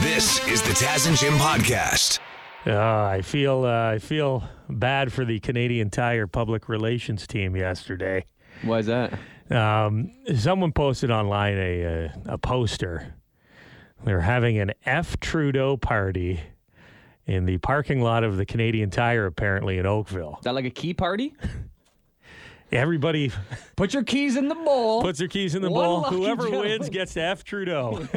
This is the Taz and Jim podcast. Uh, I feel uh, I feel bad for the Canadian Tire public relations team yesterday. Why is that? Um, someone posted online a, a a poster. They're having an F Trudeau party in the parking lot of the Canadian Tire, apparently in Oakville. Is that like a key party? Everybody Put your keys in the bowl. puts their keys in the One bowl. Whoever wins gets to F Trudeau.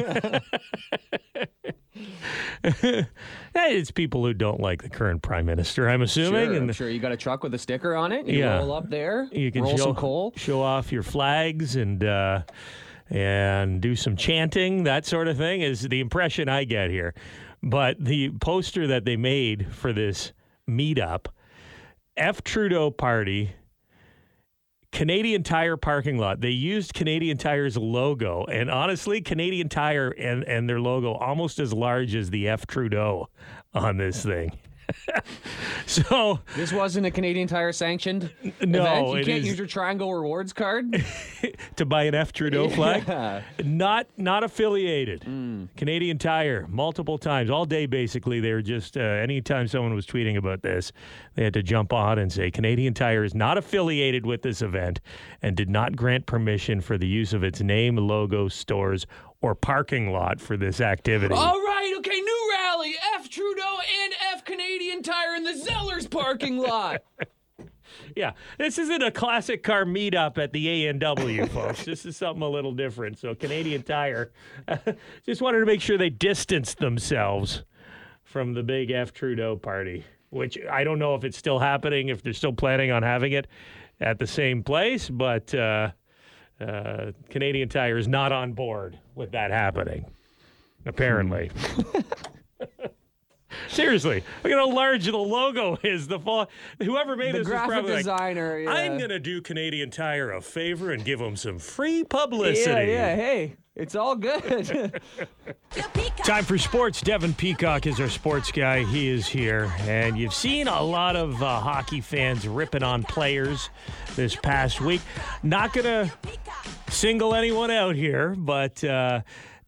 It's people who don't like the current prime minister, I'm assuming, sure, and I'm sure you got a truck with a sticker on it. You Yeah. roll up there. you can roll show, some coal. show off your flags and uh, and do some chanting, that sort of thing is the impression I get here. But the poster that they made for this meetup, F Trudeau party, Canadian Tire parking lot. They used Canadian Tire's logo, and honestly, Canadian Tire and and their logo almost as large as the F Trudeau on this thing. so This wasn't a Canadian Tire sanctioned No, event. You can't is- use your Triangle Rewards card. to buy an F Trudeau flag. Yeah. Not not affiliated. Canadian Tire, multiple times, all day basically. They were just uh, anytime someone was tweeting about this, they had to jump on and say Canadian Tire is not affiliated with this event and did not grant permission for the use of its name, logo, stores, or parking lot for this activity. All right, okay, new rally. F Trudeau and Canadian Tire in the Zellers parking lot. Yeah, this isn't a classic car meetup at the A&W, folks. This is something a little different. So, Canadian Tire just wanted to make sure they distanced themselves from the big F Trudeau party, which I don't know if it's still happening, if they're still planning on having it at the same place, but uh, uh, Canadian Tire is not on board with that happening, apparently. Seriously, look at how large the logo is. The fall, whoever made The this was graphic probably like, yeah. I'm gonna do Canadian Tire a favor and give them some free Yeah, publicity. yeah, hey, it's all good. Time for sports. Devin Peacock is our sports guy. He is here, and you've seen a lot of uh, hockey fans ripping on players this past week. Not gonna single anyone out here, but uh,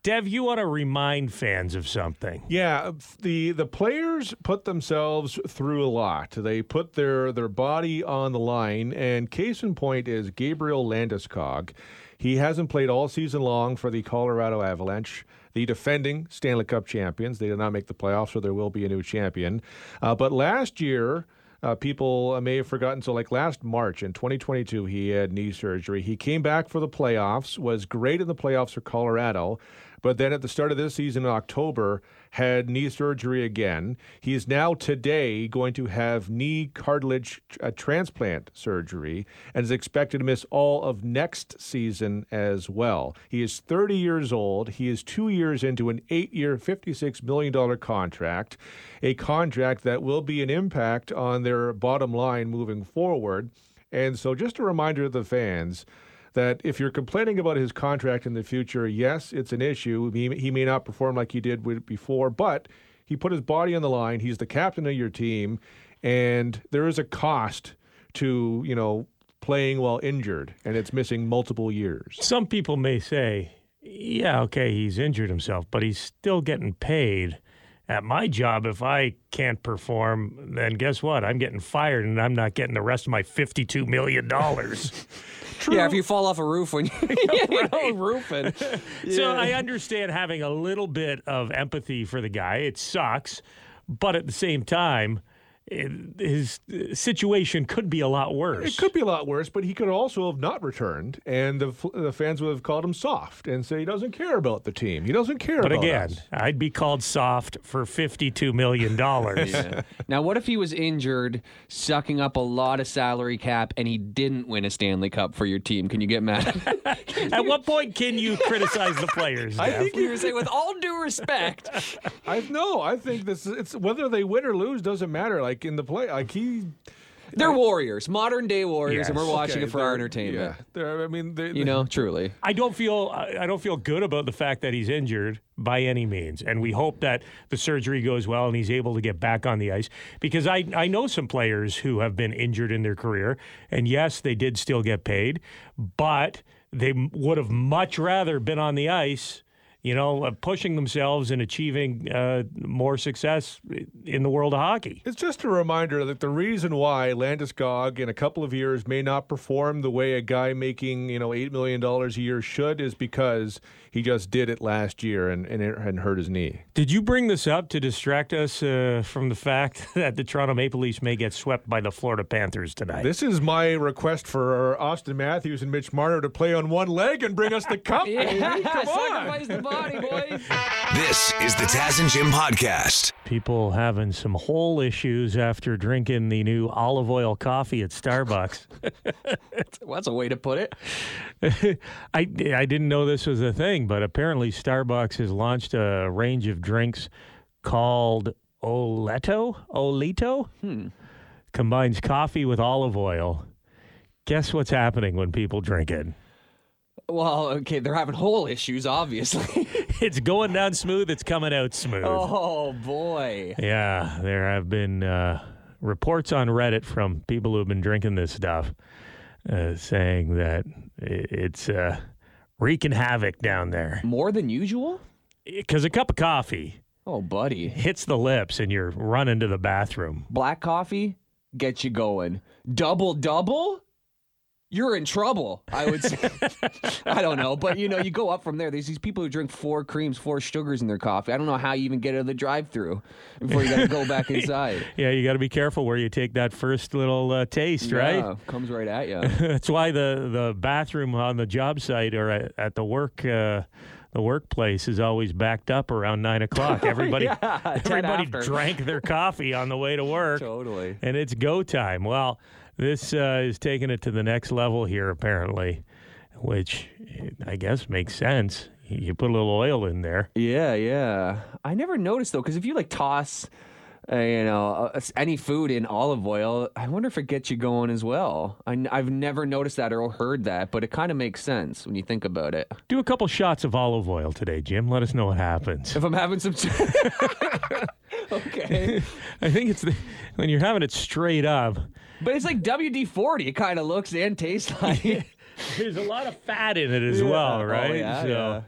Dev, you want to remind fans of something. Yeah, the the players put themselves through a lot. They put their their body on the line, and case in point is Gabriel Landeskog. He hasn't played all season long for the Colorado Avalanche, the defending Stanley Cup champions. They did not make the playoffs, so there will be a new champion. Uh, but last year. Uh, people may have forgotten. So, like last March in 2022, he had knee surgery. He came back for the playoffs, was great in the playoffs for Colorado, but then at the start of this season in October, had knee surgery again. He is now today going to have knee cartilage uh, transplant surgery and is expected to miss all of next season as well. He is 30 years old. He is two years into an eight year, $56 million contract, a contract that will be an impact on their bottom line moving forward. And so, just a reminder to the fans that if you're complaining about his contract in the future, yes, it's an issue. He, he may not perform like he did before, but he put his body on the line. He's the captain of your team, and there is a cost to you know playing while injured, and it's missing multiple years. Some people may say, yeah, okay, he's injured himself, but he's still getting paid. At my job, if I can't perform, then guess what? I'm getting fired and I'm not getting the rest of my $52 million. yeah, if you fall off a roof when you know, roofing. So I understand having a little bit of empathy for the guy. It sucks. But at the same time, it, his uh, situation could be a lot worse. It could be a lot worse, but he could also have not returned, and the, the fans would have called him soft and say he doesn't care about the team. He doesn't care But about again, us. I'd be called soft for $52 million. Yeah. Now, what if he was injured, sucking up a lot of salary cap, and he didn't win a Stanley Cup for your team? Can you get mad? At what point can you criticize the players? I Jeff? think you were saying, with all due respect, I no, I think this it's whether they win or lose doesn't matter. Like in the play, like he they're warriors, modern day warriors, and we're watching okay, it for our entertainment. Yeah, they're- I mean, they, You know, truly. I don't feel I I don't feel good about the fact that he's injured by any means, and we hope that the surgery goes well and he's able to get back on the ice. Because I I know some players who have been injured in their career, and yes, they did still get paid, but they would have much rather been on the ice you know, uh, pushing themselves and achieving uh, more success in the world of hockey. It's just a reminder that the reason why Landeskog in a couple of years may not perform the way a guy making you know eight million dollars a year should is because he just did it last year and and, it, and hurt his knee. Did you bring this up to distract us uh, from the fact that the Toronto Maple Leafs may get swept by the Florida Panthers tonight? This is my request for Auston Matthews and Mitch Marner to play on one leg and bring us the cup. baby. Come on. Sacrifice body, boys. This is the Taz and Jim podcast. People having some whole issues after drinking the new olive oil coffee at Starbucks. well, that's a way to put it. I, I didn't know this was a thing, but apparently Starbucks has launched a range of drinks called Oleato. Olito? Hmm. Combines coffee with olive oil. Guess what's happening when people drink it? Well, okay, they're having hole issues, obviously. It's going down smooth, it's coming out smooth. oh boy. Yeah, there have been uh, reports on Reddit from people who have been drinking this stuff uh, saying that it's uh, wreaking havoc down there. More than usual? Because a cup of coffee Oh, buddy. hits the lips and you're running to the bathroom. Black coffee gets you going. Double double? You're in trouble, I would say. I don't know, but you know, you go up from there. There's these people who drink four creams, four sugars in their coffee. I don't know how you even get out of the drive-through before you got to go back inside. Yeah, you got to be careful where you take that first little uh, taste, right? Comes right at you. That's why the, the bathroom on the job site or at, at the work uh, the workplace is always backed up around nine o'clock. Everybody Yeah, everybody after. drank their coffee on the way to work. totally. and it's go time. Well, this uh, is taking it to the next level here, apparently, which eh, I guess makes sense. You put a little oil in there. Yeah, yeah. I never noticed though, because if you like toss, uh, you know, uh, any food in olive oil, I wonder if it gets you going as well. I, have never noticed that or heard that, but it kind of makes sense when you think about it. Do a couple shots of olive oil today, Jim. Let us know what happens. If I'm having some, okay, I think it's the, when you're having it straight up. but it's like WD forty. It kind of looks and tastes like. it. There's a lot of fat in it as Yeah. well, Oh, right? yeah, so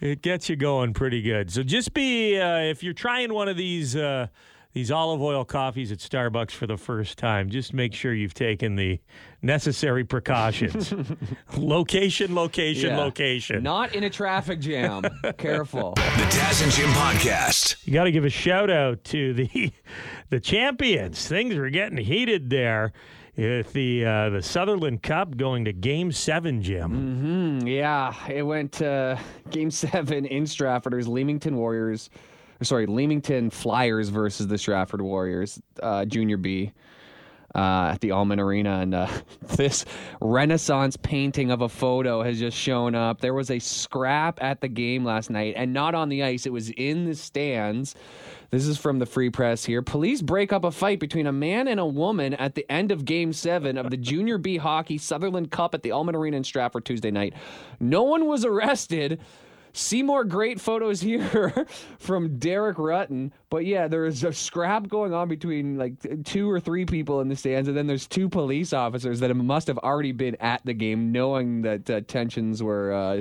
it gets you going pretty good. So just be uh, if you're trying one of these uh, these olive oil coffees at Starbucks for the first time, just make sure you've taken the necessary precautions. location, location, Yeah. location. Not in a traffic jam. Careful. The Taz and Jim podcast. You got to give a shout out to the the champions. Things were getting heated there. With the uh, the Sutherland Cup going to Game Seven, Jim. Mm, yeah, it went uh, game seven in Stratford. It was Leamington Warriors, or sorry, Leamington Flyers versus the Stratford Warriors, uh, Junior B. Uh, at the Allman Arena, and uh, this Renaissance painting of a photo has just shown up. There was a scrap at the game last night, and not on the ice. It was in the stands. This is from the Free Press here. Police break up a fight between a man and a woman at the end of Game 7 of the Junior B Hockey Sutherland Cup at the Allman Arena in Stratford Tuesday night. No one was arrested. See more great photos here from Derek Ruttan. But yeah, there is a scrap going on between like two or three people in the stands, and then there's two police officers that must have already been at the game, knowing that uh, tensions were, uh,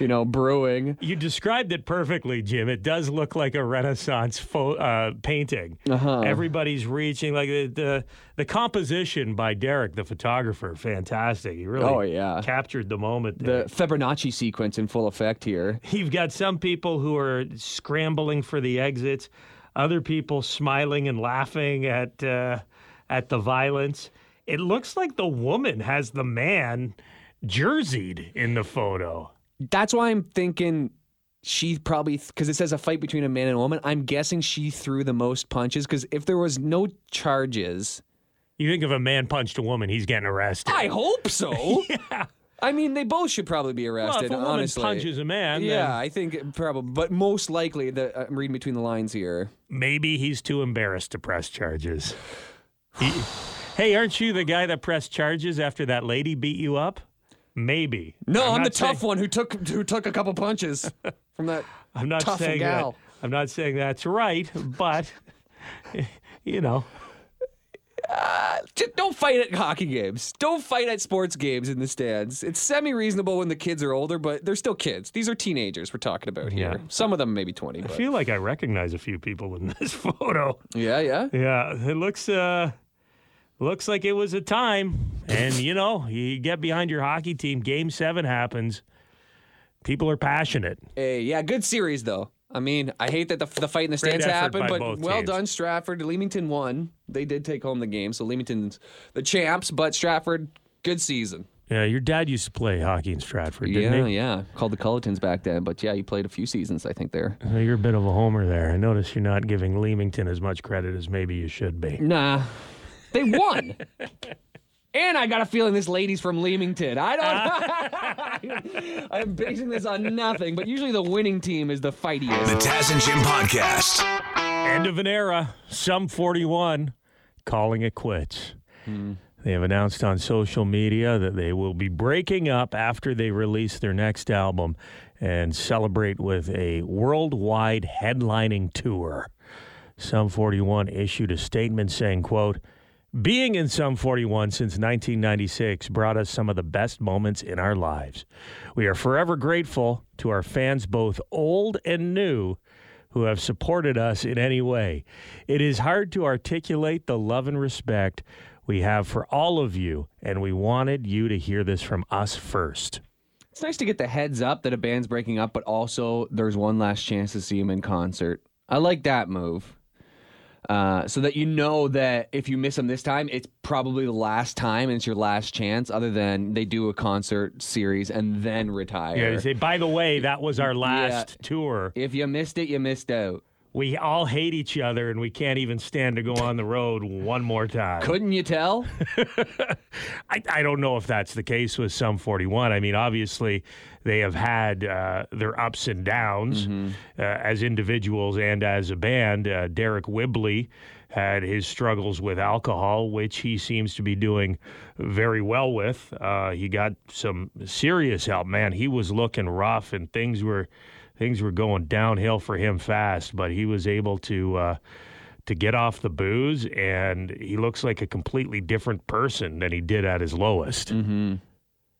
you know, brewing. You described it perfectly, Jim. It does look like a Renaissance fo- uh, painting. Uh-huh. Everybody's reaching like the, the the composition by Derek, the photographer, fantastic. He really Oh, yeah. captured the moment. There. The Fibonacci sequence in full effect here. You've got some people who are scrambling for the exits, other people smiling and laughing at uh, at the violence. It looks like the woman has the man jerseyed in the photo. That's why I'm thinking she probably because it says a fight between a man and a woman. I'm guessing she threw the most punches because if there was no charges, You think if a man punched a woman, he's getting arrested. I hope so. yeah. I mean, they both should probably be Well, arrested. if a woman honestly, punches a man, then yeah, I think probably, but most likely, the, uh, I'm reading between the lines here. maybe he's too embarrassed to press charges. He- hey, aren't you the guy that pressed charges after that lady beat you up? Maybe. No, I'm, the not saying- tough one who took who took a couple punches from that. I'm not tough saying gal. that. I'm not saying that's right, but you know, Just don't fight at hockey games. Don't fight at sports games in the stands. It's semi reasonable when the kids are older, but they're still kids. These are teenagers we're talking about here. Yeah. Some of them maybe 20. I But. feel like I recognize a few people in this photo. Yeah, yeah. Yeah, it looks uh looks like it was a time. And you know, you get behind your hockey team, game 7 happens. People are passionate. Hey, yeah, good series though. I mean, I hate that the, the fight in the stands happened, but well teams. done, Stratford. Leamington won. They did take home the game, so Leamington's the champs. But Stratford, good season. Yeah, your dad used to play hockey in Stratford, Yeah, didn't he? yeah. Called the Cullitons back then, but yeah, he played a few seasons, I think there. Uh, You're a bit of a homer there. I notice you're not giving Leamington as much credit as maybe you should be. Nah, they won. and I got a feeling this lady's from Leamington. I don't. Ah. I'm basing this on nothing, but usually the winning team is the fightiest. The Taz and Jim Podcast. End of an era. Sum 41 calling it quits. Hmm. They have announced on social media that they will be breaking up after they release their next album and celebrate with a worldwide headlining tour. Sum 41 issued a statement saying, quote, being in Sum 41 since 1996 brought us some of the best moments in our lives. We are forever grateful to our fans, both old and new, who have supported us in any way. It is hard to articulate the love and respect we have for all of you, and we wanted you to hear this from us first. It's nice to get the heads up that a band's breaking up, but also there's one last chance to see them in concert. I like that move. Uh, so that you know that if you miss them this time, it's probably the last time and it's your last chance, other than they do a concert series and then retire. Yeah, they say, by the way, that was our last tour. If you missed it, you missed out. We all hate each other, and we can't even stand to go on the road one more time. Couldn't you tell? I, I don't know if that's the case with Sum 41. I mean, obviously, they have had uh, their ups and downs uh, as individuals and as a band. Uh, Deryck Whibley had his struggles with alcohol, which he seems to be doing very well with. Uh, he got some serious help. Man, he was looking rough, and things were things were going downhill for him fast. But he was able to. Uh, to get off the booze, and he looks like a completely different person than he did at his lowest.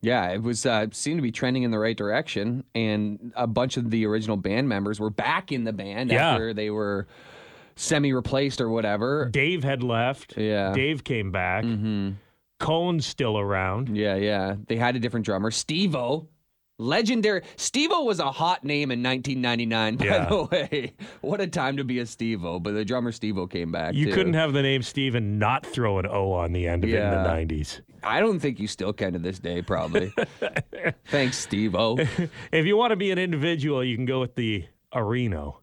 Yeah, it was uh, seemed to be trending in the right direction, and a bunch of the original band members were back in the band Yeah. after they were semi-replaced or whatever. Dave had left. Yeah. Dave came back. Mm-hmm. Cone's still around. Yeah, yeah. They had a different drummer, Steve-O. Legendary. Steve-O was a hot name in 1999, by Yeah. the way. What a time to be a Steve-O, but the drummer Steve-O came back, You too. couldn't have the name Steve and not throw an O on the end of it in the 90s. I don't think you still can to this day, probably. Thanks, Steve-O. If you want to be an individual, you can go with the Areno.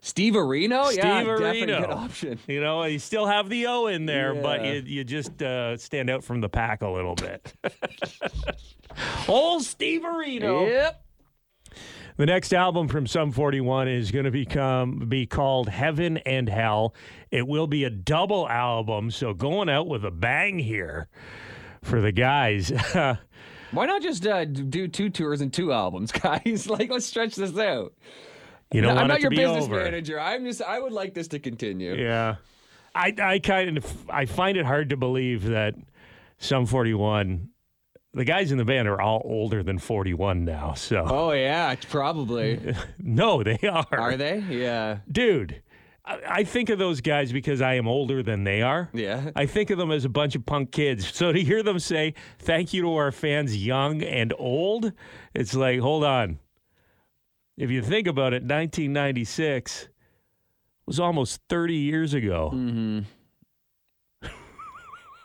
Steve Areno? Steve yeah, definitely Areno. good option. You know, you still have the O in there, but you, you just uh, stand out from the pack a little bit. Old Steve Areno. Yep. The next album from Sum 41 is going to become be called Heaven and Hell. It will be a double album, so going out with a bang here for the guys. Why not just uh, do two tours and two albums, guys? like, let's stretch this out. you don't I'm not your business over. manager. I'm just. I would like this to continue. Yeah. I I kind of I find it hard to believe that Sum 41 the guys in the band are all older than 41 now. So Oh yeah, probably. no, they are. Are they? Yeah. Dude, I, I think of those guys because I am older than they are. Yeah. I think of them as a bunch of punk kids. So to hear them say thank you to our fans, young and old, it's like, hold on. If you think about it, 1996 was almost 30 years ago. Mm-hmm.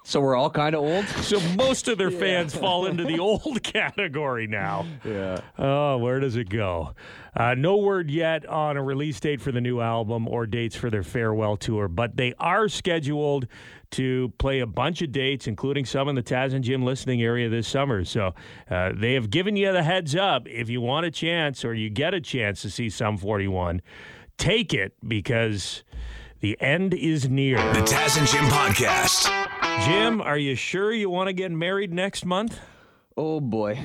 So we're all kind of old. So most of their fans fall into the old category now. Yeah. Oh, where does it go? Uh, no word yet on a release date for the new album or dates for their farewell tour, but they are scheduled to play a bunch of dates, including some in the Taz and Jim listening area this summer. So uh, they have given you the heads up. If you want a chance or you get a chance to see Sum 41, take it because the end is near. The Taz and Jim Podcast. Jim, are you sure you want to get married next month? Oh boy.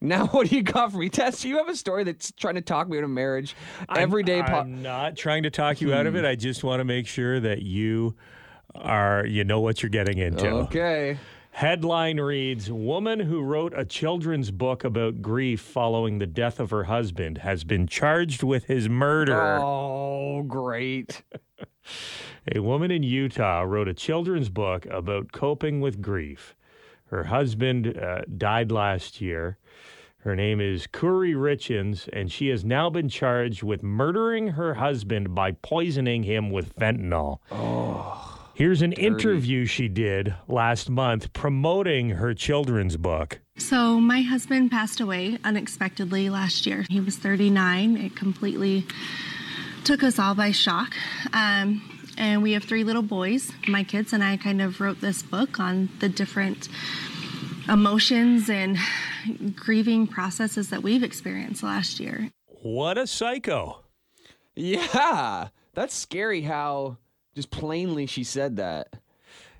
Now what do you got for me, Tess? You have a story that's trying to talk me into marriage every day. I'm, po- I'm not trying to talk you out of it. Hmm. I just want to make sure that you are you know what you're getting into. Okay. Headline reads Woman who wrote a children's book about grief following the death of her husband has been charged with his murder. Oh, great. A woman in Utah wrote a children's book about coping with grief. Her husband uh, died last year. Her name is Kouri Richins, and she has now been charged with murdering her husband by poisoning him with fentanyl. Here's an interview she did last month promoting her children's book. So, my husband passed away unexpectedly last year. He was 39. It completely took us all by shock. Um, and we have three little boys. My kids and I kind of wrote this book on the different emotions and grieving processes that we've experienced last year. What a psycho. Yeah. That's scary how just plainly she said that.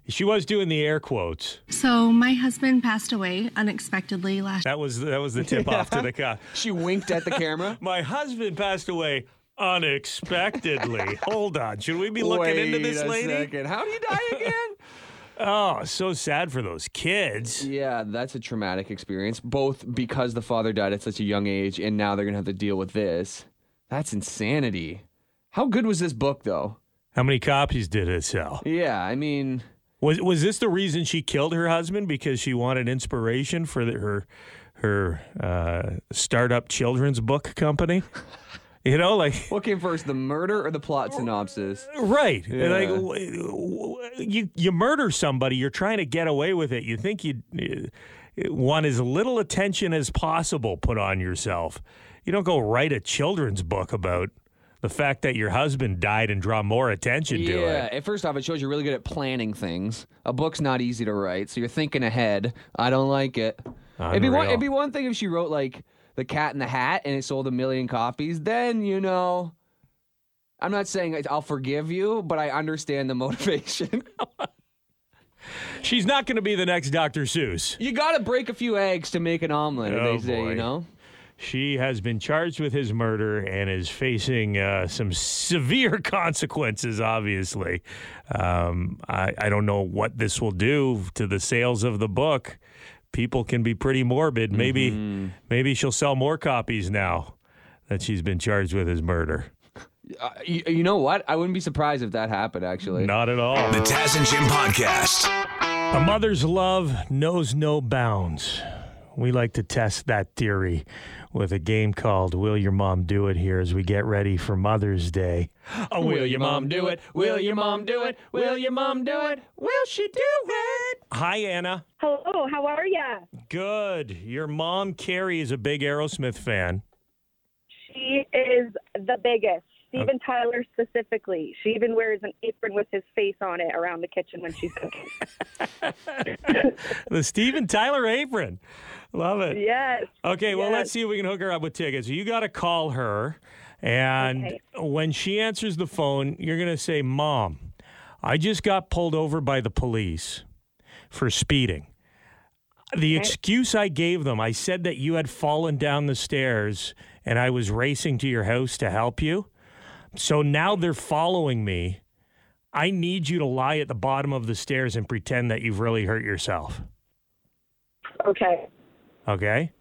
She was doing the air quotes. So, my husband passed away unexpectedly last That was that was the tip off to the cop. She winked at the camera. My husband passed away unexpectedly. Hold on. Should we be looking into Wait this a lady? second. How do you die again? Oh, so sad for those kids. yeah, that's a traumatic experience, both because the father died at such a young age and now they're going to have to deal with this. That's insanity. How good was this book, though? How many copies did it sell? Yeah, I mean, Was was this the reason she killed her husband because she wanted inspiration for the, her her uh, startup children's book company? You know, like what came first, the murder or the plot synopsis? right, Yeah. like you you murder somebody, you're trying to get away with it. You think you uh, want as little attention as possible put on yourself. You don't go write a children's book about the fact that your husband died and draw more attention to Yeah, it. at first off, it shows you're really good at planning things. A book's not easy to write, so you're thinking ahead. I don't like it. It'd be one. It'd be one thing if she wrote like the Cat in the Hat and it sold a million copies. Then you know, I'm not saying I'll forgive you, but I understand the motivation. She's not going to be the next Dr. Seuss. you got to break a few eggs to make an omelet. Oh, they say, boy. you know. She has been charged with his murder and is facing uh, some severe consequences, obviously. Um, I, I don't know what this will do to the sales of the book. People can be pretty morbid. Maybe, maybe she'll sell more copies now that she's been charged with his murder. Uh, you, you know what? I wouldn't be surprised if that happened. Actually. Not at all. The Taz and Jim Podcast. A mother's love knows no bounds. We like to test that theory with a game called Will Your Mom Do It here as we get ready for Mother's Day. Oh, Will your mom do it? Will your mom do it? Will your mom do it? Will she do it? Hi, Anna. Hello, how are ya? Good. Your mom, Carrie, is a big Aerosmith fan. She is the biggest. Oh. Steven Tyler specifically. She even wears an apron with his face on it around the kitchen when she's cooking. The Steven Tyler apron. Love it. yes. Okay, well, let's see if we can hook her up with tickets. You got to call her, and Okay. when she answers the phone, you're going to say, Mom, I just got pulled over by the police for speeding. The excuse I gave them, I said that you had fallen down the stairs and I was racing to your house to help you. So now they're following me. I need you to lie at the bottom of the stairs and pretend that you've really hurt yourself. Okay. Okay.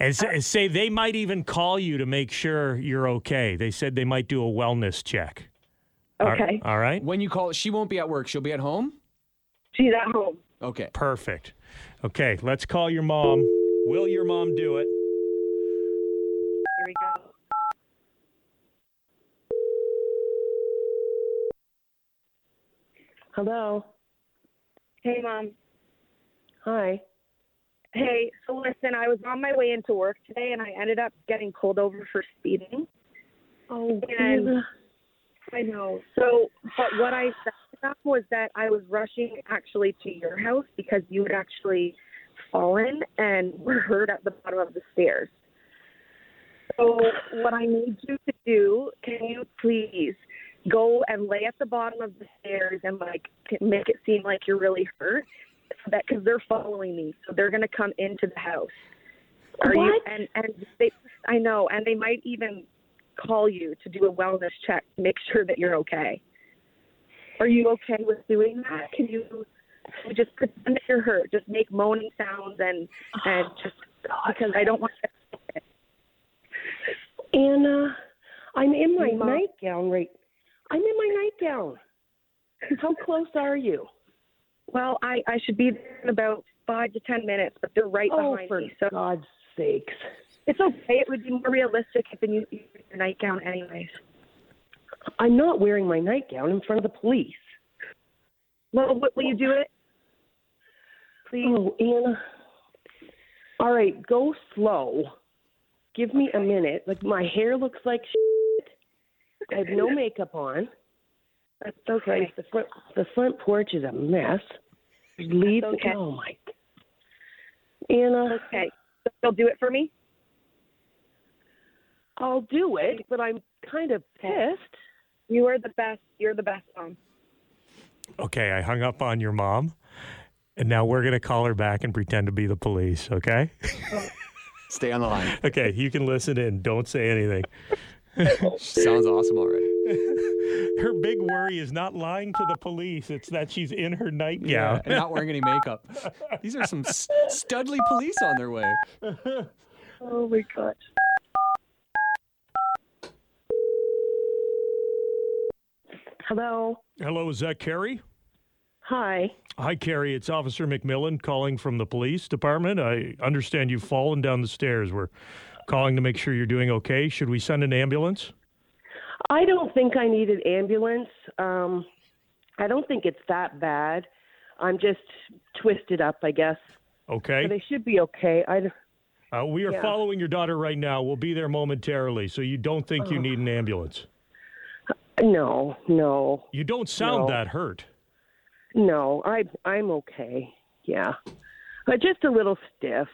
And say, uh, say they might even call you to make sure you're okay. They said they might do a wellness check. All- Okay. all right. When you call, she won't be at work. She'll be at home. She's at home. Okay. Perfect. Okay, let's call your mom. Will your mom do it? Here we go. Hello. Hey, Mom. Hi. Hey, so listen, I was on my way into work today and I ended up getting pulled over for speeding. Oh, And- Gina. I know. So, but what I them was that I was rushing actually to your house because you had actually fallen and were hurt at the bottom of the stairs. So, what I need you to do, can you please go and lay at the bottom of the stairs and like make it seem like you're really hurt? So that because they're following me, so they're gonna come into the house. Are you? What? And and they, I know, and they might even call you to do a wellness check to make sure that you're okay. Are you okay with doing that? Can you, just pretend that you're hurt? Just make moaning sounds and oh, and just because I don't want. To... Anna, I'm in my Mom. nightgown right. I'm in my nightgown. How close are you? Well, I I should be there in about five to ten minutes, but they're right Oh, behind me, so God's sakes. It's okay. It would be more realistic if you use your nightgown, anyways. I'm not wearing my nightgown in front of the police. Well, what, will you do it? Please. Oh, Anna. All right, go slow. Give me a minute. Like my hair looks like shit. I have no makeup on. That's okay. The front the front porch is a mess. Leave. okay. Oh my. Anna, Okay. You'll do it for me? I'll do it, but I'm kind of pissed. You are the best. You're the best mom. Okay, I hung up on your mom, and now we're going to call her back and pretend to be the police, okay? Stay on the line. okay, you can listen in. Don't say anything. Sounds awesome already. Her big worry is not lying to the police, it's that she's in her nightgown. and not wearing any makeup. These are some s- studly police on their way. Oh my gosh. Hello. Hello, is that Carrie? Hi. Hi, Carrie. It's Officer McMillan calling from the police department. I understand you've fallen down the stairs. We're calling to make sure you're doing okay. Should we send an ambulance? I don't think I need an ambulance. Um, I don't think it's that bad. I'm just twisted up, I guess. Okay. I should be okay. I. Uh, we are Yeah. following your daughter right now. We'll be there momentarily, so you don't think you need an ambulance. No, no, You don't sound No. that hurt. no. I I'm okay. Yeah, but just a little stiff.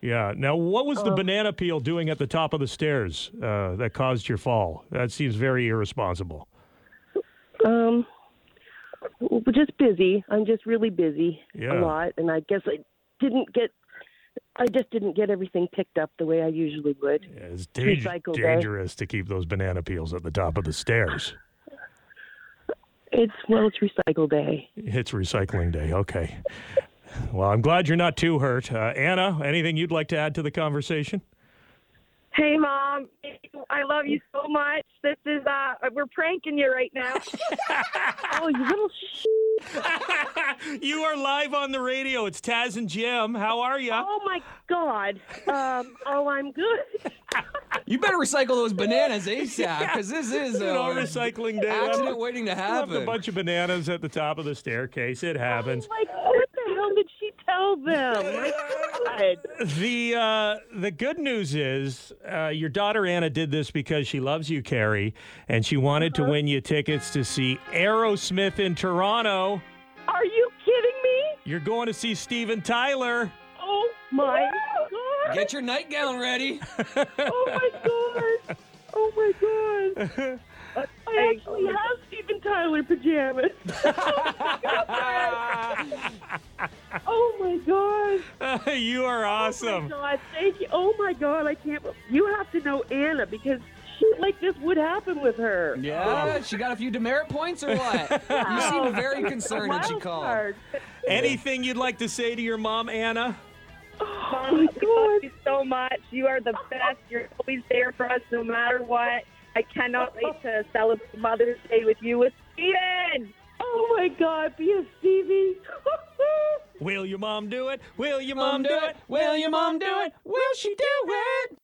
Yeah. Now, what was the banana peel doing at the top of the stairs uh, that caused your fall? That seems very irresponsible. Um, just busy. I'm just really busy Yeah. a lot, and I guess I didn't get. I just didn't get everything picked up the way I usually would. Yeah, It's dang- Recycle day. dangerous to keep those banana peels at the top of the stairs. It's well, it's recycle day. It's recycling day. Okay. Well, I'm glad you're not too hurt. Uh, Anna, anything you'd like to add to the conversation? Hey, mom. I love you so much. This is uh, we're pranking you right now. Oh, you little sh- you are live on the radio. It's Taz and Jim. How are you? Oh my God. Um. Oh, I'm good. You better recycle those bananas ASAP because this is You know, uh, recycling day. accident waiting to Left a bunch of bananas at the top of the staircase. It happens. Like, what the hell did she tell them? My The uh, the good news is uh, your daughter Anna did this because she loves you, Carrie, and she wanted to win you tickets to see Aerosmith in Toronto. Are you kidding me? You're going to see Steven Tyler. Oh my God. Get your nightgown ready. Oh my God. Oh my God. I actually have Steven Tyler pajamas. oh my God. you are Oh awesome. my God, thank you. Oh my God, I can't. You have to know Anna because shit like this would happen with her. Yeah, oh, she got a few demerit points or what? You seem very concerned that she called. Anything you'd like to say to your mom, Anna? Mom, we love you so much. You are the best. You're always there for us no matter what. I cannot wait to celebrate Mother's Day with you with Steven. Oh my God, be a Stevie. Will your mom do it? Will your Mom, do it. Will your mom do it? Will she do it?